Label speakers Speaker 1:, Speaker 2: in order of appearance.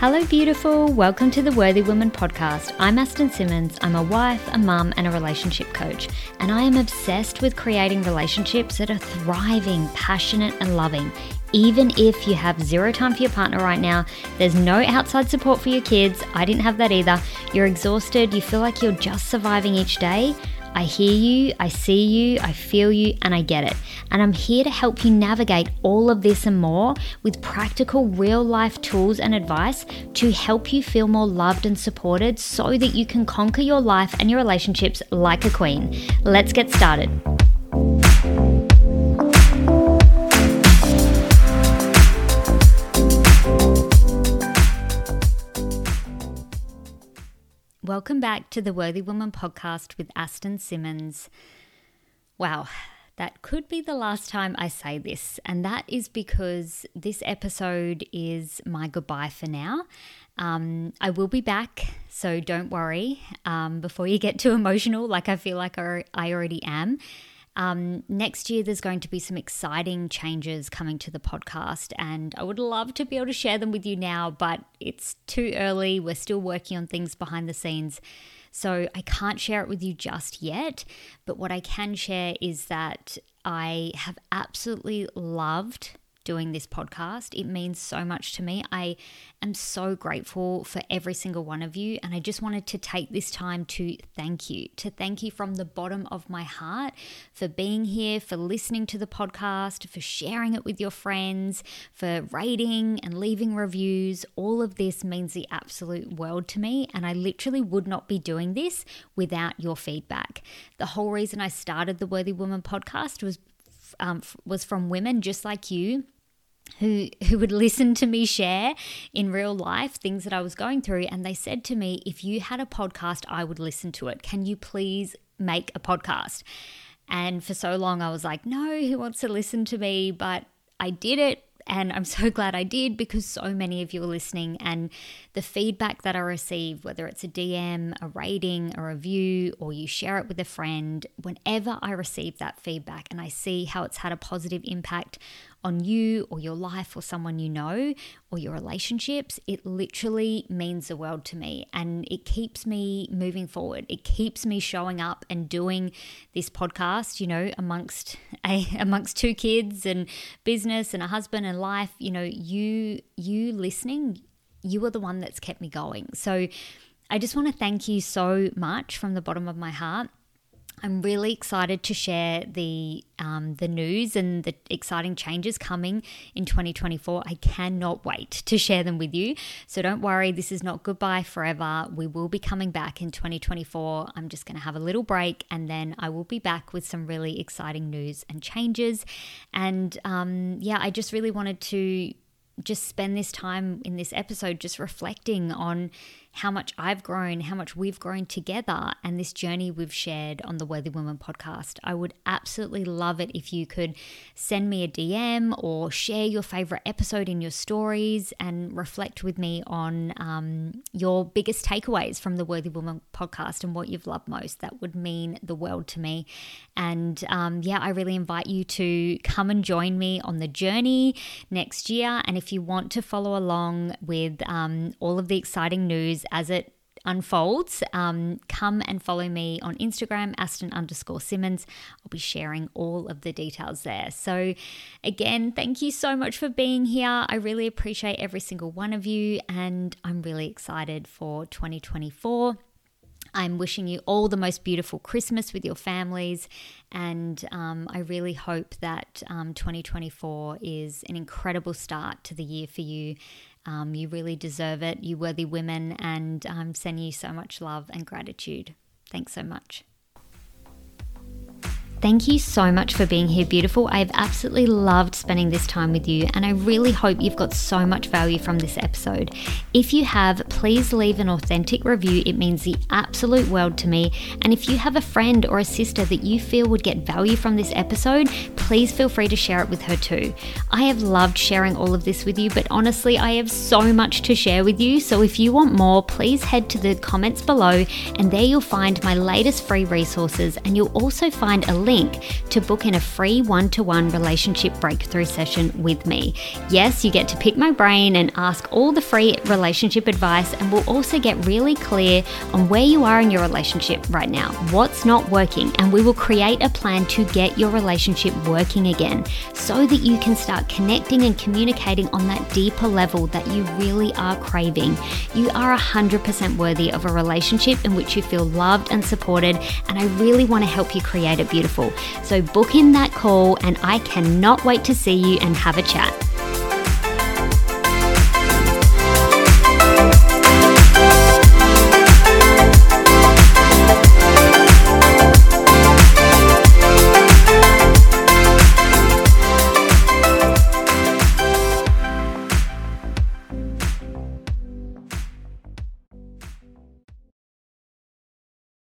Speaker 1: Hello, beautiful. Welcome to the Worthy Woman podcast. I'm Aston Simmonds. I'm a wife, a mum, and a relationship coach. And I am obsessed with creating relationships that are thriving, passionate, and loving. Even if you have zero time for your partner right now, there's no outside support for your kids. I didn't have that either. You're exhausted, you feel like you're just surviving each day. I hear you, I see you, I feel you, and I get it. And I'm here to help you navigate all of this and more with practical, real life tools and advice to help you feel more loved and supported so that you can conquer your life and your relationships like a queen. Let's get started. Welcome back to the Worthy Woman podcast with Aston Simmonds. Wow, that could be the last time I say this, and that is because this episode is my goodbye for now. Um, I will be back, so don't worry um, before you get too emotional, like I feel like I already am. Um, next year, there's going to be some exciting changes coming to the podcast, and I would love to be able to share them with you now, but it's too early. We're still working on things behind the scenes. So I can't share it with you just yet. But what I can share is that I have absolutely loved doing this podcast. It means so much to me. I am so grateful for every single one of you. And I just wanted to take this time to thank you, to thank you from the bottom of my heart for being here, for listening to the podcast, for sharing it with your friends, for rating and leaving reviews. All of this means the absolute world to me. And I literally would not be doing this without your feedback. The whole reason I started the Worthy Woman podcast was um, was from women just like you who who would listen to me share in real life things that I was going through and they said to me if you had a podcast I would listen to it can you please make a podcast and for so long I was like no who wants to listen to me but I did it and I'm so glad I did because so many of you are listening. And the feedback that I receive, whether it's a DM, a rating, a review, or you share it with a friend, whenever I receive that feedback and I see how it's had a positive impact on you or your life or someone you know or your relationships, it literally means the world to me. And it keeps me moving forward. It keeps me showing up and doing this podcast, you know, amongst a eh, amongst two kids and business and a husband and life, you know, you you listening, you are the one that's kept me going. So I just want to thank you so much from the bottom of my heart. I'm really excited to share the um, the news and the exciting changes coming in 2024. I cannot wait to share them with you. So don't worry, this is not goodbye forever. We will be coming back in 2024. I'm just going to have a little break and then I will be back with some really exciting news and changes. And um, yeah, I just really wanted to just spend this time in this episode just reflecting on how much I've grown, how much we've grown together, and this journey we've shared on the Worthy Woman podcast. I would absolutely love it if you could send me a DM or share your favorite episode in your stories and reflect with me on um, your biggest takeaways from the Worthy Woman podcast and what you've loved most. That would mean the world to me. And um, yeah, I really invite you to come and join me on the journey next year. And if you want to follow along with um, all of the exciting news, as it unfolds, um, come and follow me on Instagram, Aston underscore Simmonds. I'll be sharing all of the details there. So, again, thank you so much for being here. I really appreciate every single one of you, and I'm really excited for 2024. I'm wishing you all the most beautiful Christmas with your families, and um, I really hope that um, 2024 is an incredible start to the year for you um, you really deserve it, you worthy women, and I'm um, sending you so much love and gratitude. Thanks so much. Thank you so much for being here, beautiful. I've absolutely loved spending this time with you, and I really hope you've got so much value from this episode. If you have, please leave an authentic review. It means the absolute world to me. And if you have a friend or a sister that you feel would get value from this episode, please feel free to share it with her too. I have loved sharing all of this with you, but honestly, I have so much to share with you. So if you want more, please head to the comments below, and there you'll find my latest free resources, and you'll also find a link to book in a free one to one relationship breakthrough session with me. Yes, you get to pick my brain and ask all the free relationship advice, and we'll also get really clear on where you are in your relationship right now, what's not working, and we will create a plan to get your relationship working again so that you can start connecting and communicating on that deeper level that you really are craving. You are 100% worthy of a relationship in which you feel loved and supported, and I really want to help you create a beautiful. So book in that call, and I cannot wait to see you and have a chat.